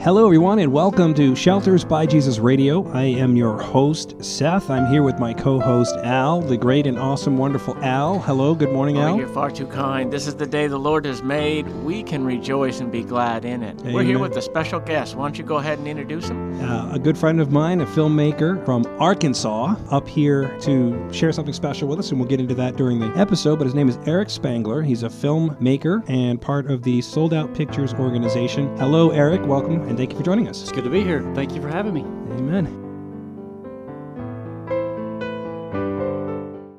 Hello, everyone, and welcome to Shelters by Jesus Radio. I am your host, Seth. I'm here with my co host, Al, the great and awesome, wonderful Al. Hello, good morning, Oh, Al. you're far too kind. This is the day the Lord has made. We can rejoice and be glad in it. We're here with a special guest. Why don't you go ahead and introduce him? Uh, a good friend of mine, a filmmaker from Arkansas, up here to share something special with us, and we'll get into that during the episode. But his name is Eric Spangler. He's a filmmaker and part of the Sold Out Pictures organization. Hello, Eric. Welcome, and thank you for joining us. It's good to be here. Thank you for having me. Amen.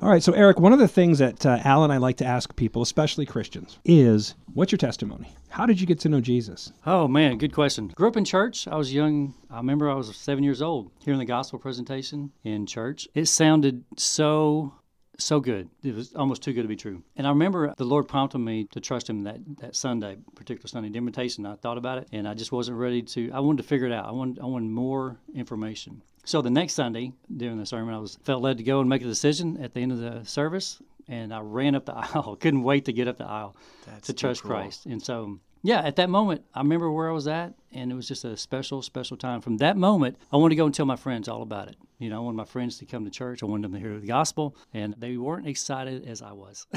All right, so Eric, one of the things that uh, Al and I like to ask people, especially Christians, is what's your testimony? How did you get to know Jesus? Oh man, good question. Grew up in church. I was young. I remember I was seven years old hearing the gospel presentation in church. It sounded so so good. It was almost too good to be true. And I remember the Lord prompted me to trust Him that, that Sunday, particular Sunday, the invitation. I thought about it, and I just wasn't ready to. I wanted to figure it out. I wanted I wanted more information. So the next Sunday during the sermon, I was felt led to go and make a decision at the end of the service, and I ran up the aisle. Couldn't wait to get up the aisle That's to trust cool. Christ. And so, yeah, at that moment, I remember where I was at, and it was just a special, special time. From that moment, I wanted to go and tell my friends all about it. You know, I wanted my friends to come to church. I wanted them to hear the gospel, and they weren't excited as I was.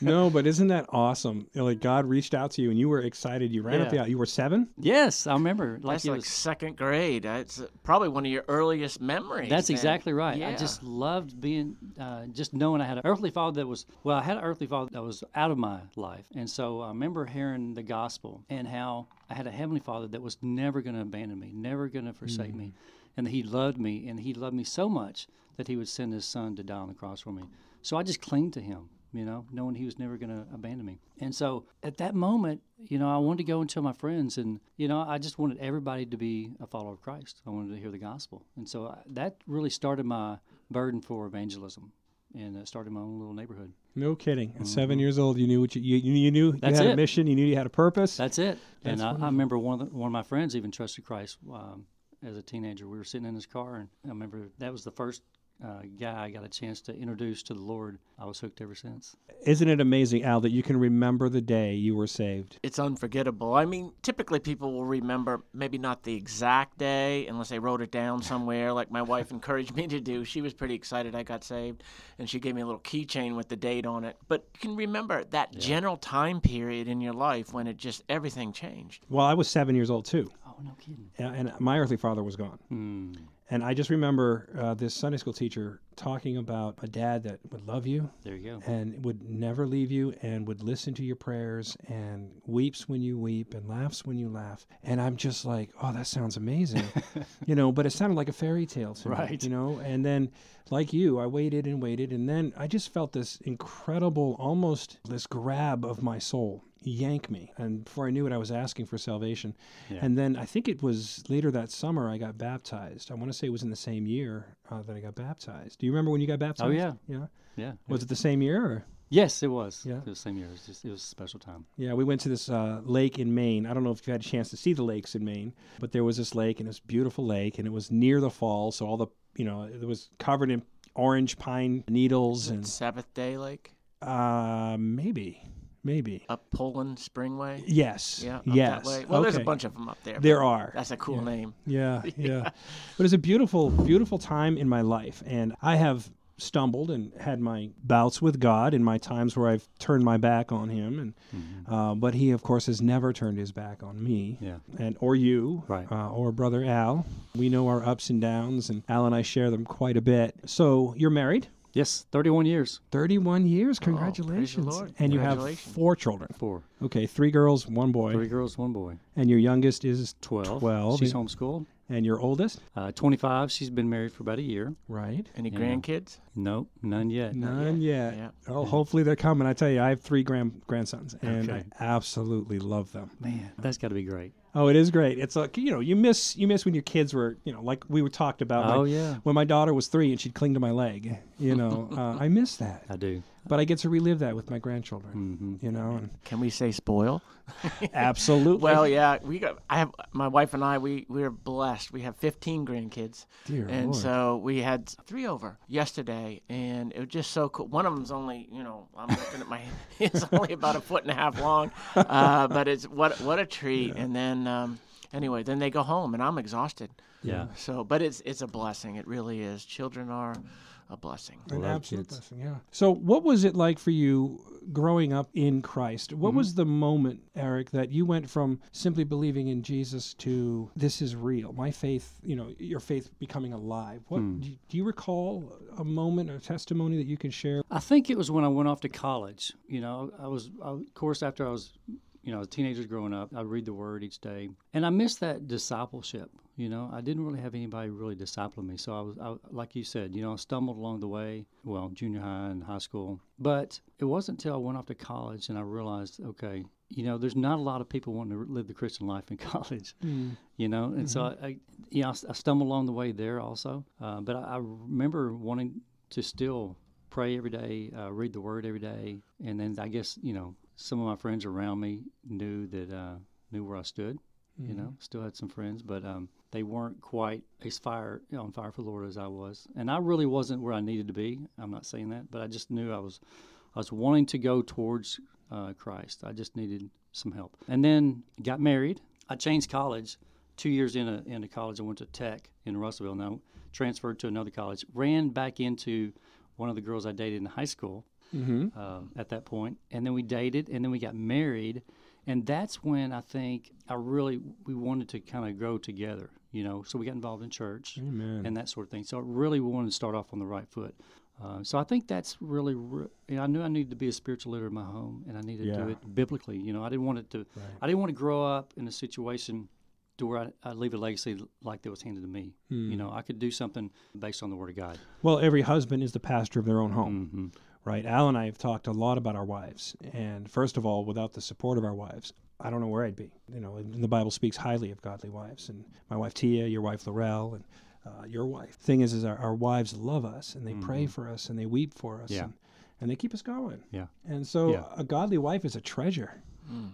No, but isn't that awesome? Like God reached out to you and you were excited. You ran up the aisle. You were seven? yes, I remember. Like That's it like was. second grade. It's probably one of your earliest memories. That's then. exactly right. I just loved being, uh, just knowing I had an earthly father that was, well, I had an earthly father that was out of my life. And so I remember hearing the gospel and how I had a heavenly father that was never going to abandon me, never going to forsake me, mm. and that he loved me, and he loved me so much that he would send his son to die on the cross for me. So I just clinged to him. You know, knowing he was never going to abandon me. And so at that moment, you know, I wanted to go and tell my friends, and, you know, I just wanted everybody to be a follower of Christ. I wanted to hear the gospel. And so I, that really started my burden for evangelism and it started my own little neighborhood. No kidding. At seven years old, you knew what you, you, you knew Mm-hmm. That's you had a mission. You knew you had a purpose. That's it. That's and I, I remember one of, the, one of my friends even trusted Christ um, as a teenager. We were sitting in his car, and I remember that was the first uh, guy I got a chance to introduce to the Lord. I was hooked ever since. Isn't it amazing, Al, that you can remember the day you were saved? It's unforgettable. I mean, typically people will remember maybe not the exact day unless they wrote it down somewhere, like my wife encouraged me to do. She was pretty excited I got saved, and she gave me a little keychain with the date on it. But you can remember that general time period in your life when it just everything changed. Well, I was seven years old too, Oh, no kidding. and and my earthly father was gone. Hmm. And I just remember uh, this Sunday school teacher talking about a dad that would love you There you go. and would never leave you and would listen to your prayers and weeps when you weep and laughs when you laugh. And I'm just like, oh, that sounds amazing. you know, but it sounded like a fairy tale to me, Right. you know? And then, like you, I waited and waited. And then I just felt this incredible, almost this grab of my soul yank me. And before I knew it, I was asking for salvation. Yeah. And then I think it was later that summer I got baptized. I want to say it was in the same year uh, that I got baptized. Do you remember when you got baptized? Oh, yeah. Yeah. Yeah. Was it the same year? Or? Yes, it was. Yeah. It was the same year. It was just it was a special time. Yeah, we went to this uh, lake in Maine. I don't know if you had a chance to see the lakes in Maine, but there was this lake, and it was beautiful lake, and it was near the fall, so all the you know it was covered in orange pine needles and Sabbath Day Lake uh, maybe, maybe up Poland Spring way. yes, Yeah, up yes. that way. Well, there's a bunch of them up there. There are. That's a cool name. Yeah, yeah. but it's a beautiful, beautiful time in my life, and I have stumbled and had my bouts with God in my times where I've turned my back on Him, and uh, but He, of course, has never turned His back on me. Yeah. and or you, Right. uh, or brother Al. We know our ups and downs, and Al and I share them quite a bit. So you're married, Yes, 31 years. 31 years. Oh, praise the Congratulations! Lord. And you have four children. Four. Okay, three girls, one boy, Three girls, one boy. and your youngest is 12. 12. She's homeschooled. and your oldest, Uh, 25. She's been married for about a year. right? Any Yeah. grandkids? Nope, none yet. None yet. Yeah. Oh, hopefully they're coming. I tell you, I have three grand grandsons, and Okay. I absolutely love them. Man, that's got to be great. Oh, it is great. It's like you know, you miss you miss when your kids were you know like we were talked about. Oh, like, yeah. When my daughter was three and she'd cling to my leg, you know, uh, I miss that. I do. But I get to relive that with my grandchildren. Mm-hmm. You know, and Can we say spoil? absolutely. Well, yeah, we got. I have my wife and I. We we're blessed. We have 15 grandkids, Dear and Lord. so we had three over yesterday, and it was just so cool. One of them's only, you know, I'm looking at my. It's only about a foot and a half long, uh, but it's what what a treat. And then. Um, anyway, then they go home, and I'm exhausted. Yeah. So, but it's it's a blessing. It really is. Children are a blessing. An absolute kids. blessing, yeah. So, what was it like for you growing up in Christ? What was mm-hmm. the moment, Eric, that you went from simply believing in Jesus to this is real? My faith, you know, your faith becoming alive. What hmm. do, you, do you recall a moment or a testimony that you can share? I think it was when I went off to college. You know, I was, I, of course, after I was, you know, teenagers growing up, I'd read the Word each day, and I missed that discipleship. You know, I didn't really have anybody really discipling me. So I was, I, like you said, you know, I stumbled along the way. Well, junior high and high school, but it wasn't until I went off to college and I realized, okay, you know, there's not a lot of people wanting to live the Christian life in college. You know, and so I, I, you know, I, I stumbled along the way there also. Uh, but I, I remember wanting to still pray every day, uh, read the Word every day, and then I guess you know some of my friends around me knew that uh, knew where I stood. You know, still had some friends, but um, they weren't quite as fire on fire for Lord as I was, and I really wasn't where I needed to be. I'm not saying that, but I just knew I was, I was wanting to go towards uh, Christ. I just needed some help, and then got married. I changed college. Two years into into college, I went to Tech in Russellville. Now transferred to another college. Ran back into one of the girls I dated in high school uh, at that point, and then we dated, and then we got married, and that's when I think I really we wanted to kind of grow together, you know. So we got involved in church Amen. and that sort of thing. So I really wanted to start off on the right foot. Uh, so I think that's really. Re- you know, I knew I needed to be a spiritual leader in my home, and I needed to do it biblically. You know, I didn't want it to. I didn't want to grow up in a situation to where I, I leave a legacy like that was handed to me. You know, I could do something based on the Word of God. Well, every husband is the pastor of their own home. hmm right? Al and I have talked a lot about our wives, and first of all, without the support of our wives, I don't know where I'd be. You know, and the Bible speaks highly of godly wives, and my wife Tia, your wife Laurel, and uh, your wife. Thing is, is our, our wives love us, and they pray for us, and they weep for us, Yeah. and, and they keep us going. Yeah. And so, Yeah. a godly wife is a treasure,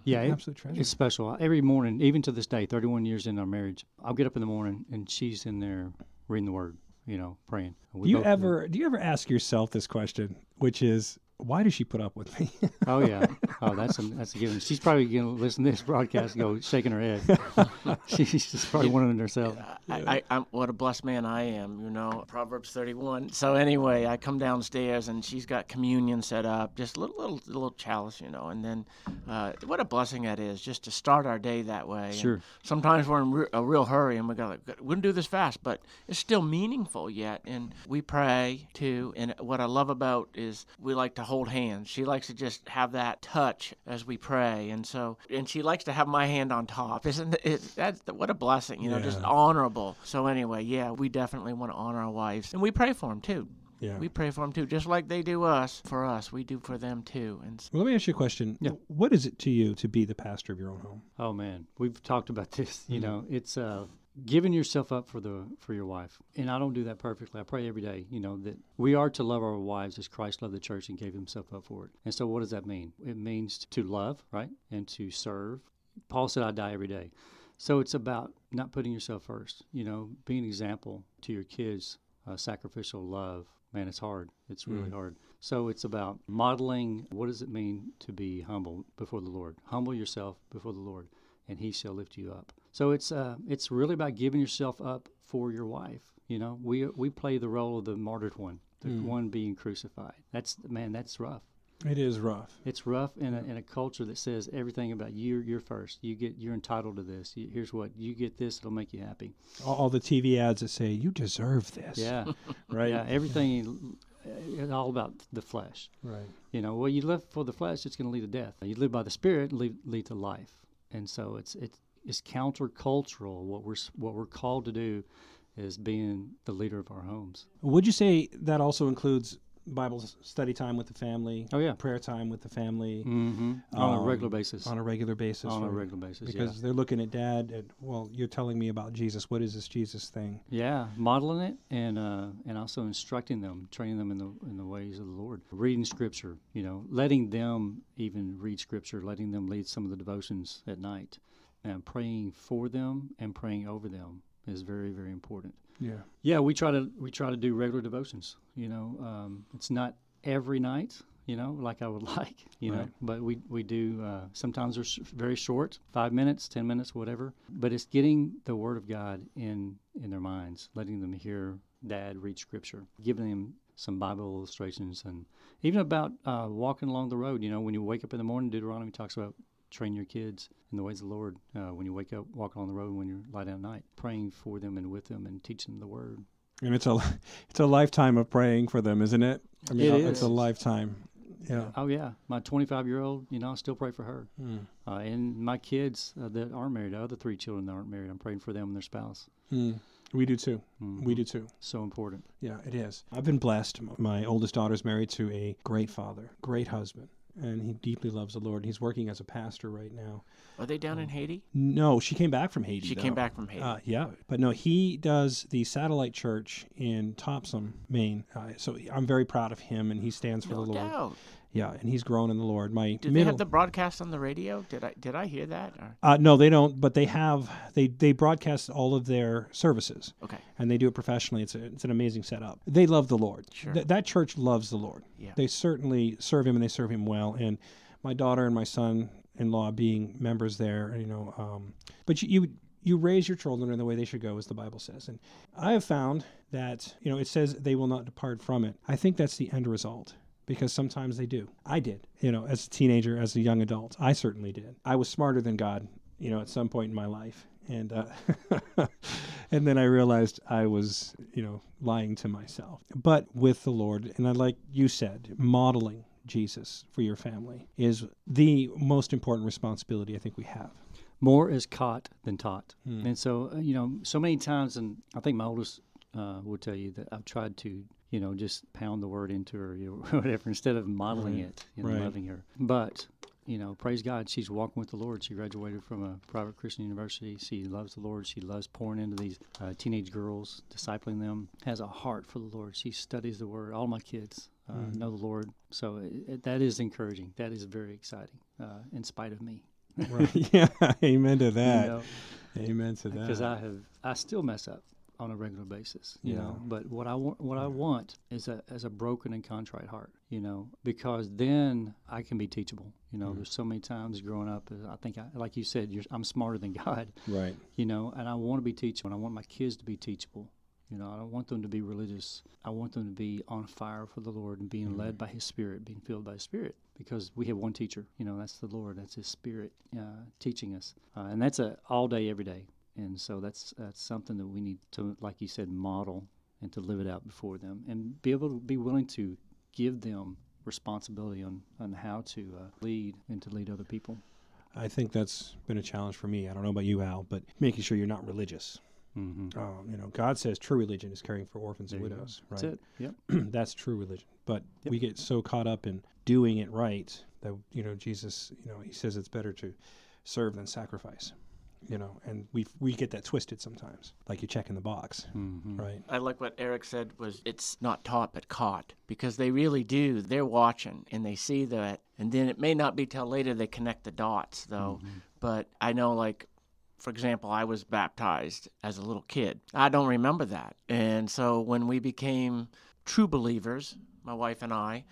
Yeah, it- absolute treasure. It's special. Every morning, even to this day, 31 years in our marriage, I'll get up in the morning and she's in there reading the Word, you know, praying. We do you ever do you ever ask yourself this question, which is, why does she put up with me? Oh yeah. Oh, that's a that's a given. She's probably going to listen to this broadcast and go shaking her head. She's just probably wondering herself. I, I, I'm what a blessed man I am, you know. Proverbs 31. So anyway, I come downstairs and she's got communion set up, just a little little little chalice, you know. And then, uh, what a blessing that is, just to start our day that way. And Sure. sometimes we're in re- a real hurry and we got to we can do this fast, but it's still meaningful yet. And we pray too. And what I love about is we like to hold hands. She likes to just have that touch as we pray, and so and she likes to have my hand on top. Isn't it? That's what a blessing, you know, just honorable. So anyway, yeah, we definitely want to honor our wives, and we pray for them too. yeah. We pray for them too, just like they do us for us. We do for them too, and s- well, let me ask you a question. Yeah. What is it to you to be the pastor of your own home? Oh man, we've talked about this. You Mm-hmm. know, it's uh, giving yourself up for the for your wife, and I don't do that perfectly. I pray every day. You know that we are to love our wives as Christ loved the church and gave Himself up for it. And so, what does that mean? It means to love, right, and to serve. Paul said, "I die every day." So it's about not putting yourself first. You know, being an example to your kids, uh, sacrificial love. Man, it's hard. It's really hard. So it's about modeling. What does it mean to be humble before the Lord? Humble yourself before the Lord, and He shall lift you up. So it's uh, it's really about giving yourself up for your wife. You know, we uh, we play the role of the martyred one, the hmm. one being crucified. That's man, that's rough. It is rough. It's rough in a, in a culture that says everything about you. You're first. You get. You're entitled to this. You, here's what you get. This. It'll make you happy. All, all the TV ads that say you deserve this. Yeah. Right. Yeah. Everything. Uh, it's all about the flesh. Right. You know, well, you live for the flesh, it's going to lead to death. You live by the Spirit, lead, lead to life. And so it's it's it's countercultural. What we're what we're called to do is being the leader of our homes. Would you say that also includes Bible study time with the family? Oh, yeah. Prayer time with the family Mm-hmm. On a Um, regular basis. on a regular basis. On a regular basis. Because they're looking at dad and well, you're telling me about Jesus. What is this Jesus thing? yeah. Yeah, modeling it and uh, and also instructing them, training them in the in the ways of the Lord. Reading Scripture, you know, letting them even read Scripture, letting them lead some of the devotions at night, and praying for them and praying over them is very very important. Yeah. Yeah, we try to we try to do regular devotions. You know, um, it's not every night. You know, like I would like, you know. But we we do uh, sometimes they're very short, five minutes, ten minutes, whatever. But it's getting the Word of God in in their minds, letting them hear Dad read Scripture, giving them some Bible illustrations, and even about uh, walking along the road. You know, when you wake up in the morning, Deuteronomy talks about train your kids in the ways of the Lord. Uh, when you wake up, walk along the road. When you lie down at night, praying for them and with them, and teaching them the Word. And it's a it's a lifetime of praying for them, isn't it? I mean, It it's a lifetime. Yeah. Oh yeah, my 25 year old, you know, I still pray for her. Mm. Uh, and my kids uh, that aren't married, the other three children that aren't married, I'm praying for them and their spouse. Mm. We do too. Mhm. We do too. So important. Yeah, it is. I've been blessed. My oldest daughter's married to a great father, great husband, and he deeply loves the Lord. He's working as a pastor right now. Are they down in Haiti? No, she came back from Haiti. She though. came back from Haiti. Uh, yeah, but no, he does the satellite church in Topsham, Maine. Uh, so I'm very proud of him, and he stands for no the Lord. doubt. Yeah, and he's grown in the Lord. My Did they have the broadcast on the radio? Did I did I hear that? Uh, no, they don't. But they have they they broadcast all of their services, okay. and they do it professionally. It's a, it's an amazing setup. They love the Lord. Sure. Th- that church loves the Lord. Yeah. They certainly serve Him, and they serve Him well. And my daughter and my son-in-law being members there, you know, um, but you. you you raise your children in the way they should go, as the Bible says. And I have found that, you know, it says they will not depart from it. I think that's the end result because sometimes they do. I did, you know, as a teenager, as a young adult. I certainly did. I was smarter than God, you know, at some point in my life. And uh, and then I realized I was, you know, lying to myself. But with the Lord, and I like you said, modeling Jesus for your family is the most important responsibility I think we have. More is caught than taught. Hmm. And so, uh, you know, so many times, and I think my oldest uh, will tell you that I've tried to, you know, just pound the word into her, you know, whatever, instead of modeling Right. it and Right. loving her. But, you know, praise God, she's walking with the Lord. She graduated from a private Christian university. She loves the Lord. She loves pouring into these uh, teenage girls, discipling them, has a heart for the Lord. She studies the Word. All my kids uh, Mm-hmm. know the Lord. So it, it, that is encouraging. That is very exciting, uh, in spite of me. Right. yeah. Amen to that. You know? Amen to that. because I have I still mess up on a regular basis, you Yeah. know. But what I want what I want is a as a broken and contrite heart, you know, because then I can be teachable. You know, there's so many times growing up, uh, I think I, like you said, you're, I'm smarter than God, right. you know, and I want to be teachable. And I want my kids to be teachable. You know, I don't want them to be religious. I want them to be on fire for the Lord and being led by His Spirit, being filled by His Spirit. Because we have one teacher, you know, that's the Lord. That's His Spirit uh, teaching us, uh, and that's a all day, every day. And so that's that's something that we need to, like you said, model and to live it out before them, and be able to be willing to give them responsibility on on how to uh, lead and to lead other people. I think that's been a challenge for me. I don't know about you, Al, but making sure you're not religious. Mm-hmm. Um, you know, God says true religion is caring for orphans and There you go. widows. That's Right. it. Yep. that's true religion. But Yep. we get so caught up in doing it right that you know Jesus, you know, he says it's better to serve than sacrifice. You know, and we we get that twisted sometimes, like you check in the box, Mm-hmm. right? I like what Eric said was it's not taught but caught because they really do. They're watching and they see that, and then it may not be till later they connect the dots though. But I know like. For example, I was baptized as a little kid. I don't remember that. And so when we became true believers, my wife and I,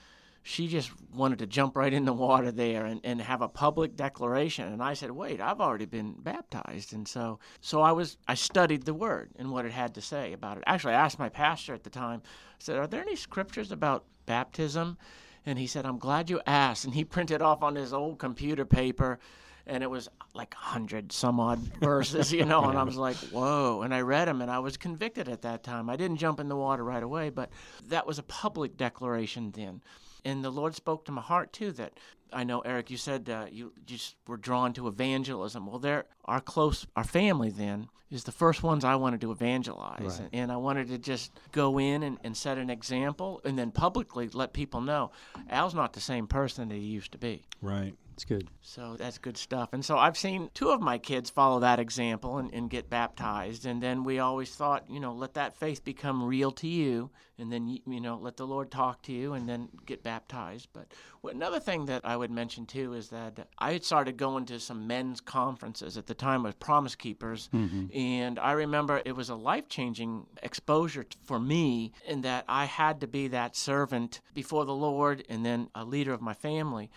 she just wanted to jump right in the water there and, and have a public declaration. And i said wait i've already been baptized. And so so i was i studied the word and what it had to say about it. Actually i asked my pastor at the time i said are there any scriptures about baptism? And he said i'm glad you asked. And he printed off on his old computer paper and it was like 100 some odd verses, you know, and I was like, whoa. And I read them and I was convicted at that time. I didn't jump in the water right away, but that was a public declaration then. And the Lord spoke to my heart too that I know, Eric, you said uh, you just were drawn to evangelism. Well, there, our close, our family then is the first ones I wanted to evangelize. Right. And, and I wanted to just go in and, and set an example and then publicly let people know Al's not the same person that he used to be. Right. It's good. So that's good stuff. And so I've seen two of my kids follow that example and, and get baptized. And then we always thought, you know, let that faith become real to you. And then, you, know, let the Lord talk to you and then get baptized. But another thing that I would mention too is that I had started going to some men's conferences at the time with Promise Keepers, mm-hmm. and I remember it was a life changing exposure for me in that I had to be that servant before the Lord and then a leader of my family.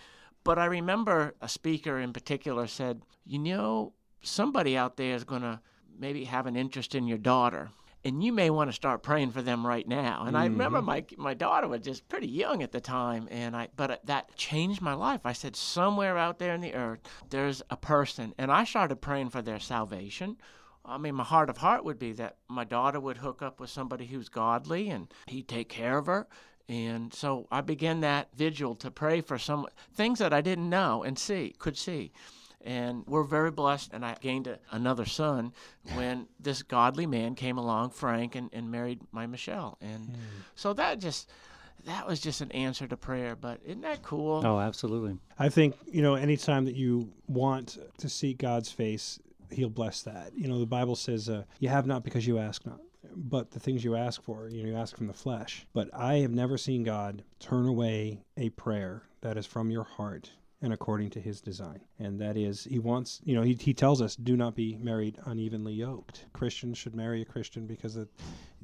But I remember a speaker in particular said, You know, somebody out there is going to maybe have an interest in your daughter. And you may want to start praying for them right now. And I mm-hmm. remember my my daughter was just pretty young at the time, and I but uh, that changed my life. I said, somewhere out there in the earth, there's a person, and I started praying for their salvation. I mean, my heart of heart would be that my daughter would hook up with somebody who's godly and he'd take care of her. And so I began that vigil to pray for some things that I didn't know and see, could see. And we're very blessed. And I gained a, another son when this godly man came along, Frank, and, and married my Michelle. And so that just, that was just an answer to prayer. But isn't that cool? Oh, absolutely. I think, you know, anytime that you want to see God's face, He'll bless that. You know, the Bible says, uh, you have not because you ask not. But the things you ask for, you know, you ask from the flesh. But I have never seen God turn away a prayer that is from your heart and according to his design. And that is, he wants, you know, he, he tells us, do not be married unevenly yoked. Christians should marry a Christian because it,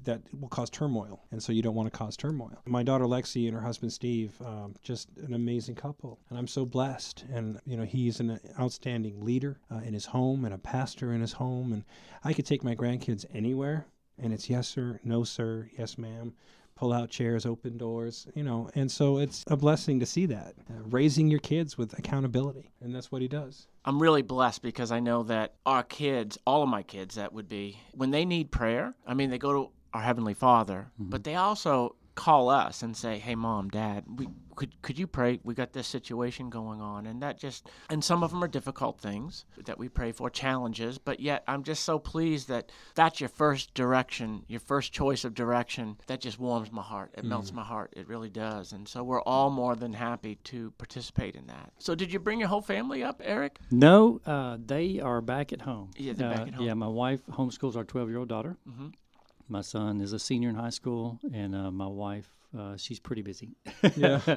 that will cause turmoil. And so you don't want to cause turmoil. My daughter Lexi and her husband Steve, um, just an amazing couple. And I'm so blessed. And, you know, he's an outstanding leader uh, in his home and a pastor in his home. And I could take my grandkids anywhere and it's yes, sir, no, sir, yes, ma'am pull out chairs, open doors, you know. And so it's a blessing to see that. Uh, raising your kids with accountability. And that's what he does. I'm really blessed because I know that our kids, all of my kids, that would be, when they need prayer, I mean, they go to our Heavenly Father, but they also call us and say, "Hey, mom, dad, we could could you pray? We got this situation going on." And that just and some of them are difficult things that we pray for, challenges, but yet I'm just so pleased that that's your first direction, your first choice of direction. That just warms my heart. It melts my heart. It really does. And so we're all more than happy to participate in that. So did you bring your whole family up, Eric? No, uh, they are back at home. Yeah, they're back Uh, at home. Yeah, my wife homeschools our 12 year old daughter. Mhm. My son is a senior in high school, and uh, my wife, uh, she's pretty busy. Yeah.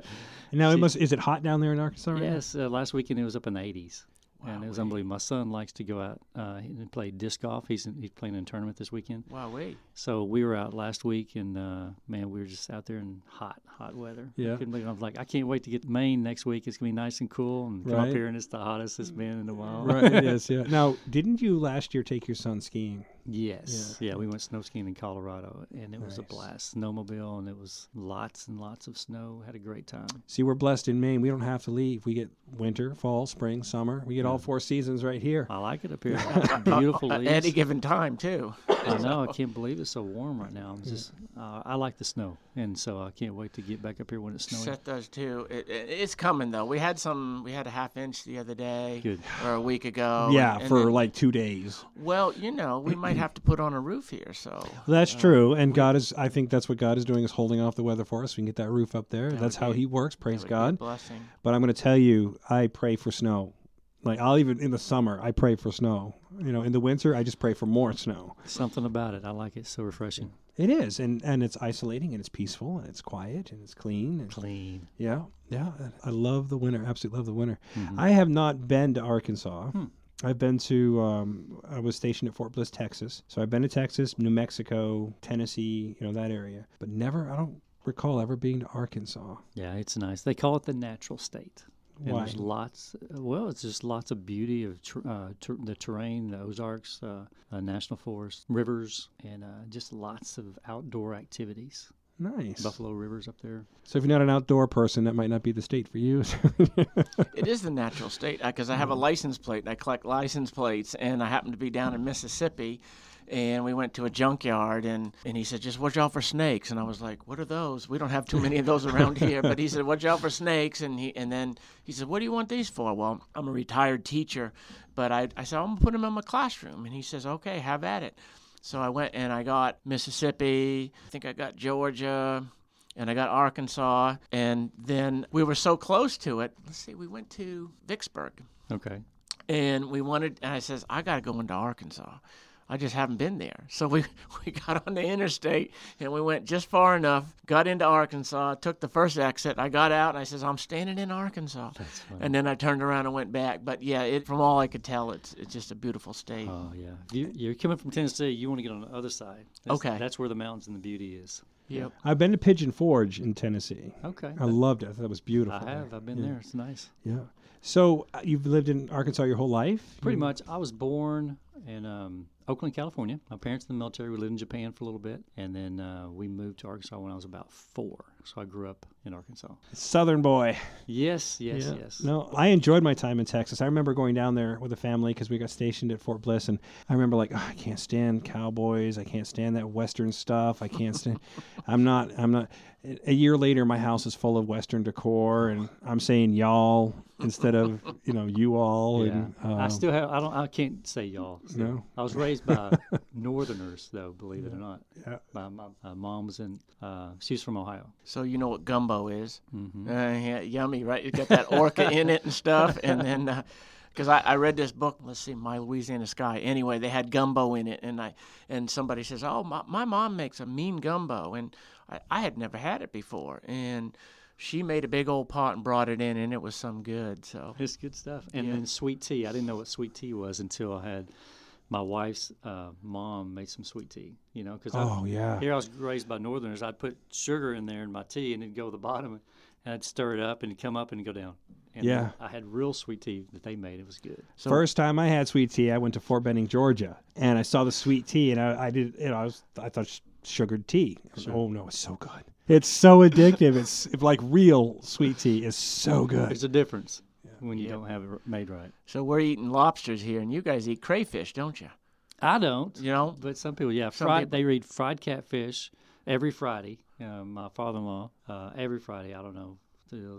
And now it must is it hot down there in Arkansas right now? yes, uh, last weekend it was up in the 80s. wow, And it was Wowee. unbelievable. My son likes to go out uh, and play disc golf. He's he's playing in a tournament this weekend. Wow, wait. So we were out last week, and uh, man, we were just out there in hot, hot weather. Yeah. I couldn't believe. it. I was like, I can't wait to get to Maine next week. It's gonna be nice and cool, and come up here, and it's the hottest it's been in a while. Right, yes, yeah. Now, didn't you last year take your son skiing? Yes. Yeah. we went snow skiing in Colorado, and it was a blast. Snowmobile, and it was lots and lots of snow. Had a great time. See, we're blessed in Maine. We don't have to leave. We get winter, fall, spring, summer. We get all four seasons right here. I like it up here. Beautiful At any given time, too. I know. I can't believe it's so warm right now. I'm just. Uh, I like the snow, and so I can't wait to get back up here when it's snowing. Seth does too. It, it, it's coming though. We had some. We had a half inch the other day, Good. or a week ago. yeah, and- and for then- like two days. Well, you know, we might have to put on a roof here. So That's true. And God is, I think that's what God is doing is holding off the weather for us. We can get that roof up there. That's how be- He works. Praise would be a God. blessing. But I'm going to tell you, I pray for snow. Like I'll even in the summer, I pray for snow. You know, in the winter, I just pray for more snow. Something about it. I like it. So refreshing. It is, and and it's isolating, and it's peaceful, and it's quiet, and it's clean. And, Clean. yeah, yeah. I love the winter. Absolutely love the winter. Mhm. I have not been to Arkansas. Hmm. I've been to. Um, I was stationed at Fort Bliss, Texas. So I've been to Texas, New Mexico, Tennessee. You know that area, but never. I don't recall ever being to Arkansas. Yeah, it's nice. They call it the natural state. And Why? there's lots. Well, it's just lots of beauty of ter- uh, ter- the terrain, the Ozarks, uh, uh, national forest, rivers, and uh, just lots of outdoor activities. Nice. Buffalo Rivers up there. So if you're not an outdoor person, that might not be the state for you. It is the natural state uh, because I have a hmm. license plate. and I collect license plates, and I happen to be down in Mississippi. And we went to a junkyard, and, and he said, "Just watch out for snakes." And I was like, "What are those? We don't have too many of those around here." But he said, "Watch out for snakes." And he and then he said, "What do you want these for?" Well, I'm a retired teacher, but I I said I'm gonna put them in my classroom. And he says, "Okay, have at it." So I went and I got Mississippi. I think I got Georgia and I got Arkansas, and then we were so close to it. Let's see, we went to Vicksburg, Okay. and we wanted. And I says, I got to go into Arkansas. I just haven't been there. So we, we got on the interstate and we went just far enough, got into Arkansas, took the first exit. I got out and I says, I'm standing in Arkansas. And then I turned around and went back. But yeah, it, from all I could tell, it's, it's just a beautiful state. Oh yeah, you, you're coming from Tennessee. You want to get on the other side. That's, Okay. that's where the mountains and the beauty is. Yep. I've been to Pigeon Forge in Tennessee. Okay, I loved it. I thought it was beautiful. I have. I've been there. It's nice. Yeah. So uh, you've lived in Arkansas your whole life? Pretty You- much. I was born in um, Oakland, California. My parents in the military. We lived in Japan for a little bit, and then uh, we moved to Arkansas when I was about four. So I grew up in Arkansas. Southern boy. Yes, yes, Yeah. yes. No, I enjoyed my time in Texas. I remember going down there with a family because we got stationed at Fort Bliss, and I remember like, "Oh, I can't stand cowboys. I can't stand that Western stuff. I can't stand. I'm not. I'm not. A year later, my house is full of Western decor, and I'm saying y'all instead of you know you all. Yeah. And, I um, still have. I don't. I can't say y'all. still. No? I was raised by Northerners, though. Believe it or not. Yeah. My, my uh, mom was in. Uh, she's from Ohio. So you know what gumbo is. Mm-hmm. Uh, yeah, yummy, right? You got that okra in it and stuff. And then, because I, I read this book, let's see, My Louisiana Sky. Anyway, they had gumbo in it. And I and somebody says, oh, my, my mom makes a mean gumbo. And I, I had never had it before. And she made a big old pot and brought it in, and it was some good. So It's good stuff. And Yeah. then sweet tea. I didn't know what sweet tea was until I had my wife's uh, mom made some sweet tea. You know, because Oh yeah. here I was raised by Northerners. I'd put sugar in there in my tea, and it'd go to the bottom, and I'd stir it up, and it'd come up and go down. And Yeah. I had real sweet tea that they made. It was good. So- First time I had sweet tea, I went to Fort Benning, Georgia, and I saw the sweet tea, and I, I did, you know, I was, I thought sugared tea. Oh no, it's so good. It's so addictive. it's like real sweet tea is so good. There's a difference when you don't have it made right. so we're eating lobsters here, and you guys eat crayfish, don't you? I don't. You know? But some people, yeah, Some fried. people- They read fried catfish every Friday. Uh, my father-in-law, uh, every Friday. I don't know,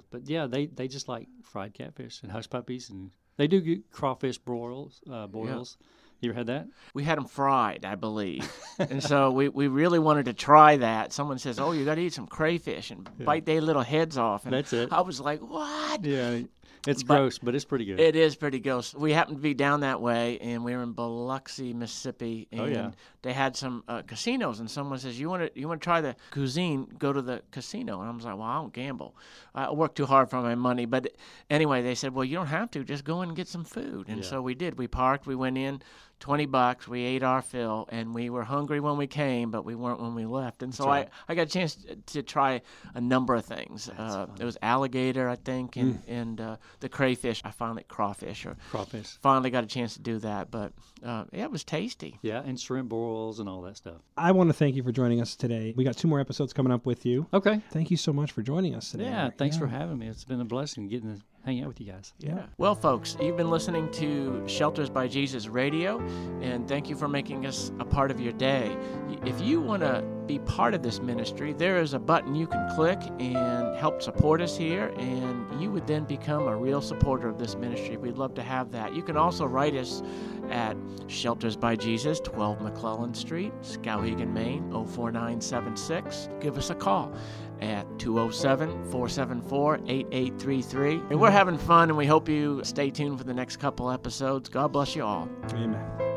but yeah, they they just like fried catfish and hush puppies, and they do get crawfish broils. Uh, boils. You ever had that? We had them fried, I believe. and so we, we really wanted to try that. Someone says, Oh, you got to eat some crayfish and bite their little heads off. And That's it. I was like, What? Yeah, it's But- gross, but it's pretty good. It is pretty gross. We happened to be down that way, and we were in Biloxi, Mississippi, and Oh, yeah. they had some uh, casinos. And someone says, "You want to you want to try the cuisine? Go to the casino." And I was like, "Well, I don't gamble. I work too hard for my money." But anyway, they said, "Well, you don't have to. Just go and get some food." And Yeah. so we did. We parked. We went in. 20 bucks we ate our fill and we were hungry when we came but we weren't when we left and so right. I, I got a chance to, to try a number of things uh, it was alligator i think and, and uh, the crayfish i finally crawfish or crawfish. finally got a chance to do that but uh, yeah, it was tasty Yeah, and shrimp boils and all that stuff. I want to thank you for joining us today. We got two more episodes coming up with you. Okay. Thank you so much for joining us today. Yeah, Eric. thanks for having me. It's been a blessing getting to hang out with you guys. Yeah. well folks you've been listening to shelters by jesus radio and thank you for making us a part of your day if you want to be part of this ministry there is a button you can click and help support us here and you would then become a real supporter of this ministry we'd love to have that you can also write us at Shelters by Jesus, 12 McClellan Street, Skowhegan, Maine, 04976. Give us a call at 207 474 8833. And we're having fun, and we hope you stay tuned for the next couple episodes. God bless you all. Amen.